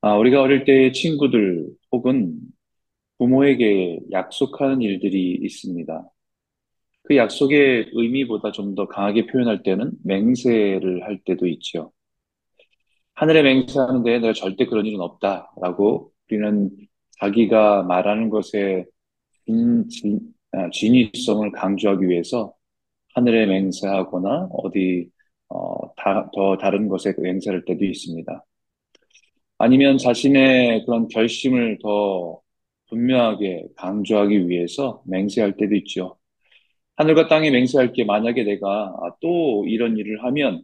아, 우리가 어릴 때 친구들 혹은 부모에게 약속하는 일들이 있습니다. 그 약속의 의미보다 좀 더 강하게 표현할 때는 맹세를 할 때도 있죠. 하늘에 맹세하는데 내가 절대 그런 일은 없다라고 우리는 자기가 말하는 것에 진, 진, 아, 진위성을 강조하기 위해서 하늘에 맹세하거나 어디 어, 다, 더 다른 것에 맹세할 때도 있습니다. 아니면 자신의 그런 결심을 더 분명하게 강조하기 위해서 맹세할 때도 있죠. 하늘과 땅에 맹세할 게 만약에 내가 아, 또 이런 일을 하면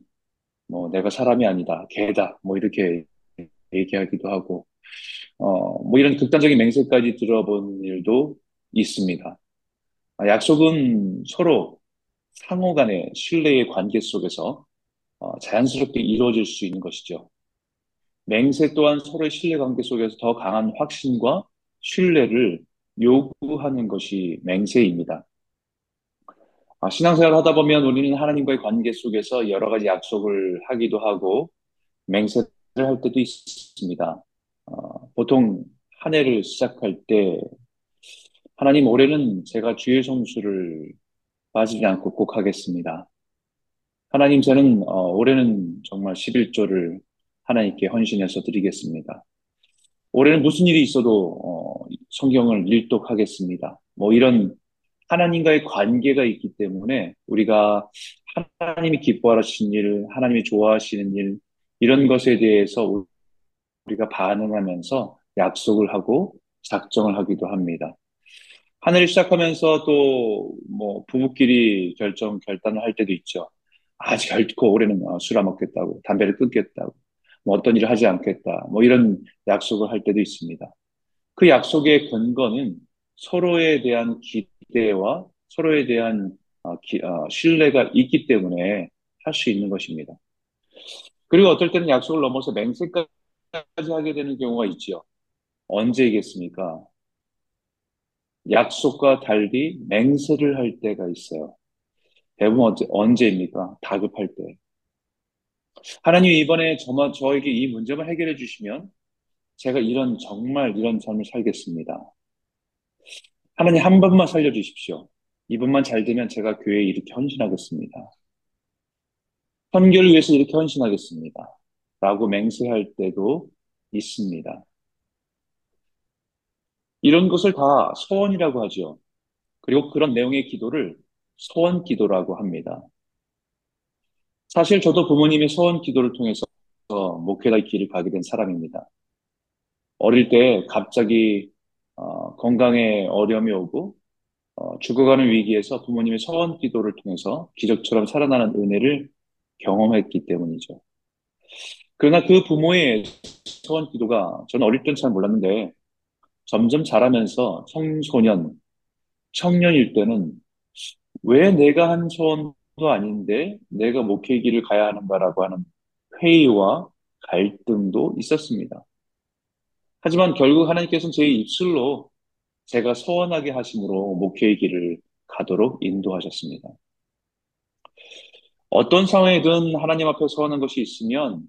뭐 내가 사람이 아니다, 개다, 뭐 이렇게 얘기하기도 하고, 어, 뭐 이런 극단적인 맹세까지 들어본 일도 있습니다. 아, 약속은 서로 상호 간의 신뢰의 관계 속에서 어, 자연스럽게 이루어질 수 있는 것이죠. 맹세 또한 서로의 신뢰 관계 속에서 더 강한 확신과 신뢰를 요구하는 것이 맹세입니다. 아, 신앙생활을 하다 보면 우리는 하나님과의 관계 속에서 여러 가지 약속을 하기도 하고 맹세를 할 때도 있습니다. 어, 보통 한 해를 시작할 때 하나님 올해는 제가 주의 성수를 빠지지 않고 꼭 하겠습니다. 하나님 저는 어, 올해는 정말 11조를 하나님께 헌신해서 드리겠습니다. 올해는 무슨 일이 있어도 어, 성경을 일독하겠습니다. 뭐 이런 하나님과의 관계가 있기 때문에 우리가 하나님이 기뻐하시는 일, 하나님이 좋아하시는 일, 이런 것에 대해서 우리가 반응하면서 약속을 하고 작정을 하기도 합니다. 하늘을 시작하면서 또 뭐 부부끼리 결정, 결단을 할 때도 있죠. 아직 결코 올해는 어, 술안 먹겠다고, 담배를 끊겠다고, 뭐 어떤 일을 하지 않겠다, 뭐 이런 약속을 할 때도 있습니다. 그 약속의 근거는 서로에 대한 기대와 서로에 대한 어, 기, 어, 신뢰가 있기 때문에 할 수 있는 것입니다. 그리고 어떨 때는 약속을 넘어서 맹세까지 하게 되는 경우가 있지요. 언제이겠습니까? 약속과 달리 맹세를 할 때가 있어요. 대부분 언제, 언제입니까? 다급할 때. 하나님 이번에 저만, 저에게 이 문제만 해결해 주시면 제가 이런, 정말 이런 삶을 살겠습니다. 하나님 한 번만 살려 주십시오. 이번만 잘 되면 제가 교회에 이렇게 헌신하겠습니다. 선교를 위해서 이렇게 헌신하겠습니다. 라고 맹세할 때도 있습니다. 이런 것을 다 소원이라고 하죠. 그리고 그런 내용의 기도를 소원 기도라고 합니다. 사실 저도 부모님의 소원 기도를 통해서 목회자 길을 가게 된 사람입니다. 어릴 때 갑자기 어, 건강에 어려움이 오고 어, 죽어가는 위기에서 부모님의 소원 기도를 통해서 기적처럼 살아나는 은혜를 경험했기 때문이죠. 그러나 그 부모의 소원 기도가 저는 어릴 땐 잘 몰랐는데 점점 자라면서 청소년, 청년일 때는 왜 내가 한 소원 도 아닌데 내가 목회 길을 가야 하는가라고 하는 회의와 갈등도 있었습니다. 하지만 결국 하나님께서는 제 입술로 제가 소원하게 하심으로 목회의 길을 가도록 인도하셨습니다. 어떤 상황이든 하나님 앞에 소원한 것이 있으면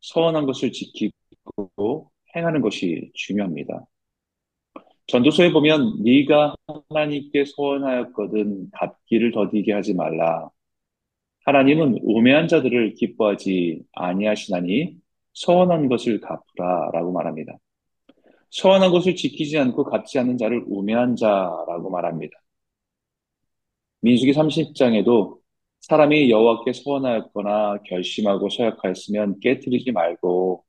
소원한 것을 지키고 행하는 것이 중요합니다. 전도서에 보면 네가 하나님께 소원하였거든 갚기를 더디게 하지 말라. 하나님은 우매한 자들을 기뻐하지 아니하시나니 소원한 것을 갚으라라고 말합니다. 소원한 것을 지키지 않고 갚지 않는 자를 우매한 자라고 말합니다. 민수기 30장에도 사람이 여호와께 소원하였거나 결심하고 서약하였으면 깨뜨리지 말고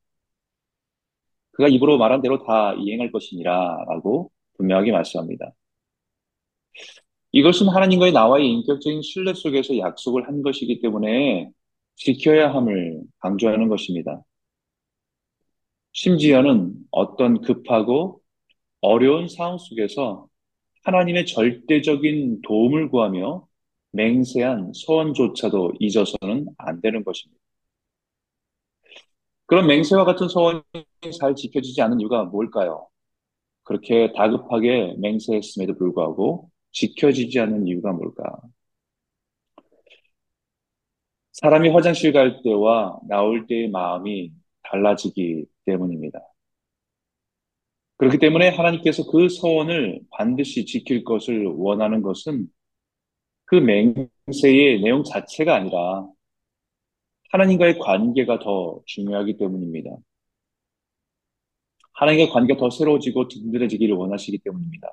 그가 입으로 말한 대로 다 이행할 것이니라 라고 분명하게 말씀합니다. 이것은 하나님과의 나와의 인격적인 신뢰 속에서 약속을 한 것이기 때문에 지켜야 함을 강조하는 것입니다. 심지어는 어떤 급하고 어려운 상황 속에서 하나님의 절대적인 도움을 구하며 맹세한 소원조차도 잊어서는 안 되는 것입니다. 그런 맹세와 같은 소원이 잘 지켜지지 않는 이유가 뭘까요? 그렇게 다급하게 맹세했음에도 불구하고 지켜지지 않는 이유가 뭘까? 사람이 화장실 갈 때와 나올 때의 마음이 달라지기 때문입니다. 그렇기 때문에 하나님께서 그 서원을 반드시 지킬 것을 원하는 것은 그 맹세의 내용 자체가 아니라 하나님과의 관계가 더 중요하기 때문입니다. 하나님과 관계가 더 새로워지고 든든해지기를 원하시기 때문입니다.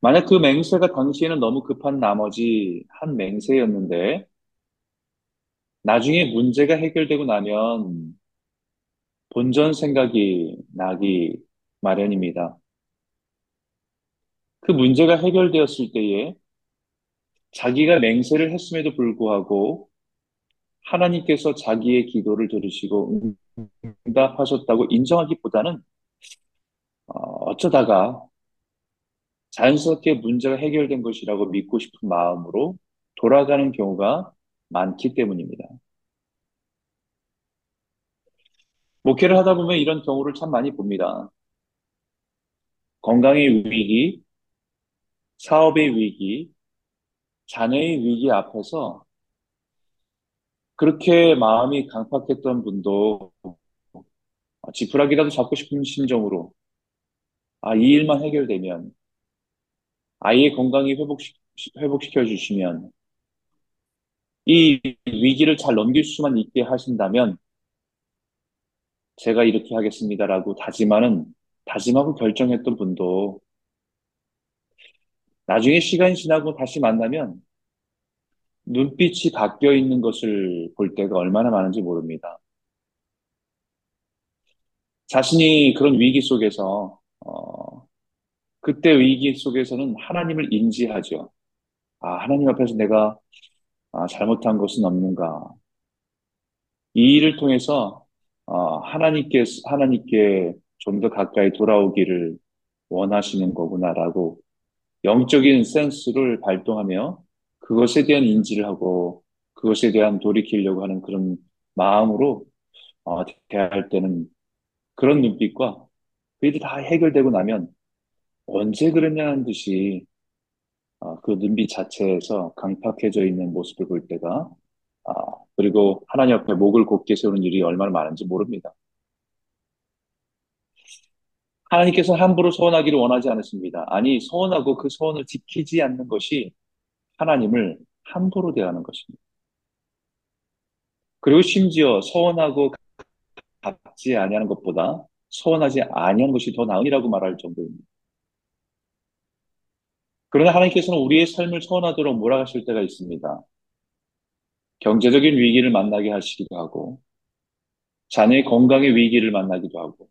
만약 그 맹세가 당시에는 너무 급한 나머지 한 맹세였는데 나중에 문제가 해결되고 나면 본전 생각이 나기 마련입니다. 그 문제가 해결되었을 때에 자기가 맹세를 했음에도 불구하고 하나님께서 자기의 기도를 들으시고 응답하셨다고 인정하기보다는 어, 어쩌다가 자연스럽게 문제가 해결된 것이라고 믿고 싶은 마음으로 돌아가는 경우가 많기 때문입니다. 목회를 하다 보면 이런 경우를 참 많이 봅니다. 건강의 위기, 사업의 위기, 자녀의 위기 앞에서 그렇게 마음이 강팍했던 분도 지푸라기라도 잡고 싶은 심정으로 아, 이 일만 해결되면 아이의 건강이 회복 회복시켜 주시면 이 위기를 잘 넘길 수만 있게 하신다면 제가 이렇게 하겠습니다라고 다짐하는 다짐하고 결정했던 분도 나중에 시간이 지나고 다시 만나면 눈빛이 바뀌어 있는 것을 볼 때가 얼마나 많은지 모릅니다. 자신이 그런 위기 속에서 어, 그때 위기 속에서는 하나님을 인지하죠. 아, 하나님 앞에서 내가 아, 잘못한 것은 없는가? 이 일을 통해서 어, 하나님께 하나님께 좀 더 가까이 돌아오기를 원하시는 거구나라고 영적인 센스를 발동하며 그것에 대한 인지를 하고 그것에 대한 돌이키려고 하는 그런 마음으로 어, 대할 때는 그런 눈빛과 그게 다 해결되고 나면 언제 그랬냐는 듯이 어, 그 눈빛 자체에서 강팍해져 있는 모습을 볼 때가 아, 그리고 하나님 앞에 목을 곧게 세우는 일이 얼마나 많은지 모릅니다. 하나님께서 함부로 소원하기를 원하지 않으십니다. 아니, 소원하고 그 소원을 지키지 않는 것이 하나님을 함부로 대하는 것입니다. 그리고 심지어 소원하고 갚지 아니하는 것보다 소원하지 아니한 것이 더 나으니라고 말할 정도입니다. 그러나 하나님께서는 우리의 삶을 소원하도록 몰아가실 때가 있습니다. 경제적인 위기를 만나게 하시기도 하고, 자녀의 건강의 위기를 만나기도 하고,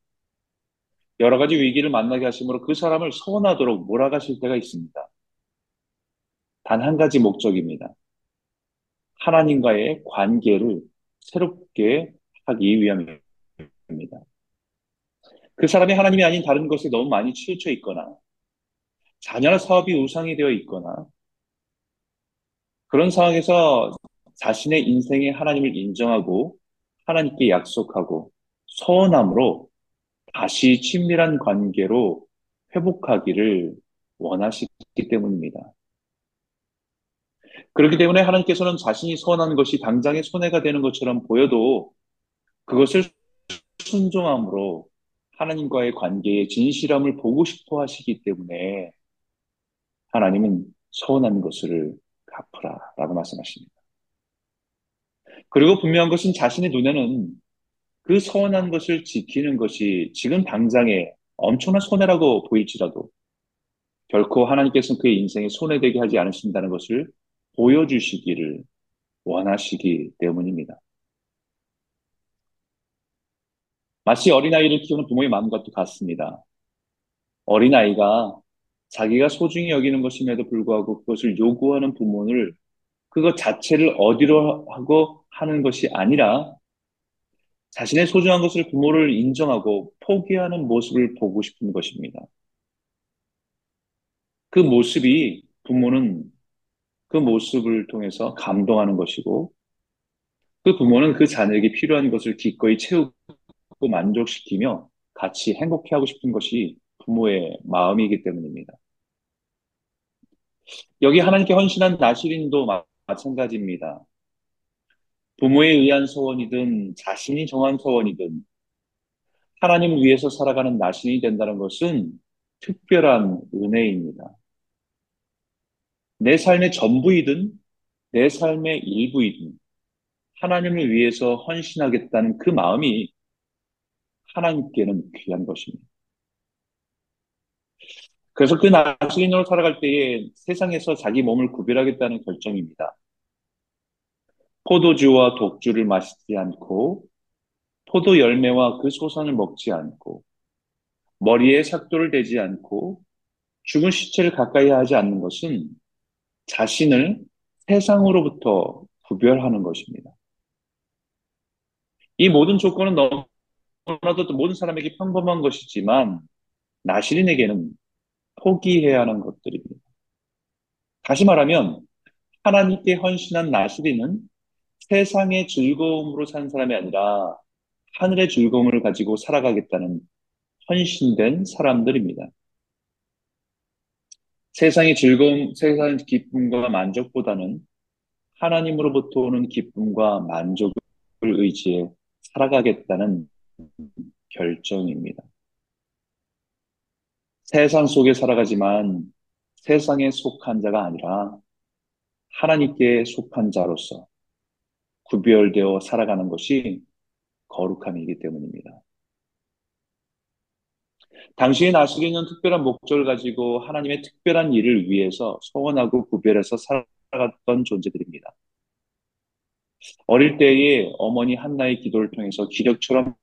여러 가지 위기를 만나게 하심으로 그 사람을 소원하도록 몰아가실 때가 있습니다. 단 한 가지 목적입니다. 하나님과의 관계를 새롭게 하기 위함입니다. 그 사람이 하나님이 아닌 다른 것에 너무 많이 치우쳐 있거나, 자녀나 사업이 우상이 되어 있거나, 그런 상황에서 자신의 인생에 하나님을 인정하고 하나님께 약속하고 소원함으로 다시 친밀한 관계로 회복하기를 원하시기 때문입니다. 그렇기 때문에 하나님께서는 자신이 소원한 것이 당장의 손해가 되는 것처럼 보여도 그것을 순종함으로 하나님과의 관계의 진실함을 보고 싶어 하시기 때문에 하나님은 소원한 것을 갚으라 라고 말씀하십니다. 그리고 분명한 것은 자신의 눈에는 그 서운한 것을 지키는 것이 지금 당장에 엄청난 손해라고 보일지라도 결코 하나님께서는 그의 인생에 손해되게 하지 않으신다는 것을 보여주시기를 원하시기 때문입니다. 마치 어린아이를 키우는 부모의 마음과 도 같습니다. 어린아이가 자기가 소중히 여기는 것임에도 불구하고 그것을 요구하는 부모를 그것 자체를 어디로 하고 하는 것이 아니라 자신의 소중한 것을 부모를 인정하고 포기하는 모습을 보고 싶은 것입니다. 그 모습이 부모는 그 모습을 통해서 감동하는 것이고 그 부모는 그 자녀에게 필요한 것을 기꺼이 채우고 만족시키며 같이 행복해하고 싶은 것이 부모의 마음이기 때문입니다. 여기 하나님께 헌신한 나시린도 마찬가지입니다. 부모에 의한 소원이든 자신이 정한 소원이든 하나님을 위해서 살아가는 나신이 된다는 것은 특별한 은혜입니다. 내 삶의 전부이든 내 삶의 일부이든 하나님을 위해서 헌신하겠다는 그 마음이 하나님께는 귀한 것입니다. 그래서 그 나스린으로 살아갈 때에 세상에서 자기 몸을 구별하겠다는 결정입니다. 포도주와 독주를 마시지 않고 포도 열매와 그 소선을 먹지 않고 머리에 삭도를 대지 않고 죽은 시체를 가까이 하지 않는 것은 자신을 세상으로부터 구별하는 것입니다. 이 모든 조건은 너무나도 모든 사람에게 평범한 것이지만 나시린에게는 포기해야 하는 것들입니다. 다시 말하면 하나님께 헌신한 나시린은 세상의 즐거움으로 산 사람이 아니라 하늘의 즐거움을 가지고 살아가겠다는 헌신된 사람들입니다. 세상의 즐거움, 세상의 기쁨과 만족보다는 하나님으로부터 오는 기쁨과 만족을 의지해 살아가겠다는 결정입니다. 세상 속에 살아가지만 세상에 속한 자가 아니라 하나님께 속한 자로서 구별되어 살아가는 것이 거룩함이기 때문입니다. 당신이 나시게 있는 특별한 목적을 가지고 하나님의 특별한 일을 위해서 소원하고 구별해서 살아갔던 존재들입니다. 어릴 때에 어머니 한나의 기도를 통해서 기력처럼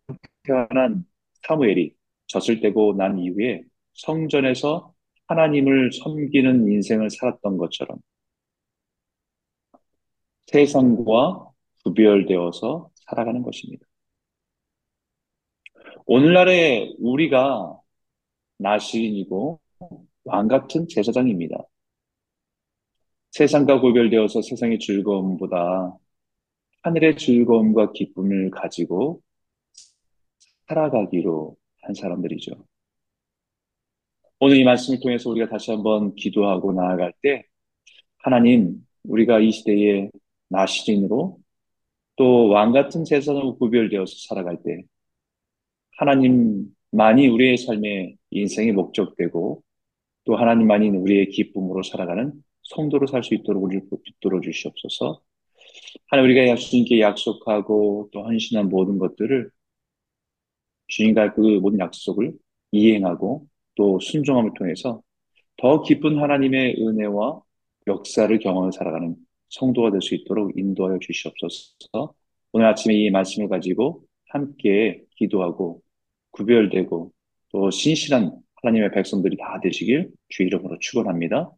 태어난 사무엘이 젖을 떼고 난 이후에 성전에서 하나님을 섬기는 인생을 살았던 것처럼 세상과 구별되어서 살아가는 것입니다. 오늘날의 우리가 나시인이고 왕 같은 제사장입니다. 세상과 구별되어서 세상의 즐거움보다 하늘의 즐거움과 기쁨을 가지고 살아가기로 한 사람들이죠. 오늘 이 말씀을 통해서 우리가 다시 한번 기도하고 나아갈 때 하나님 우리가 이 시대에 나시린으로 또 왕 같은 제사장으로 구별되어서 살아갈 때 하나님만이 우리의 삶의 인생의 목적되고 또 하나님만이 우리의 기쁨으로 살아가는 성도로 살 수 있도록 우리를 붙들어 주시옵소서. 하나님 우리가 주님께 약속하고 또 헌신한 모든 것들을 주님과 그 모든 약속을 이행하고 또 순종함을 통해서 더 깊은 하나님의 은혜와 역사를 경험해 살아가는 성도가 될 수 있도록 인도하여 주시옵소서. 오늘 아침에 이 말씀을 가지고 함께 기도하고 구별되고 또 신실한 하나님의 백성들이 다 되시길 주 이름으로 축원합니다.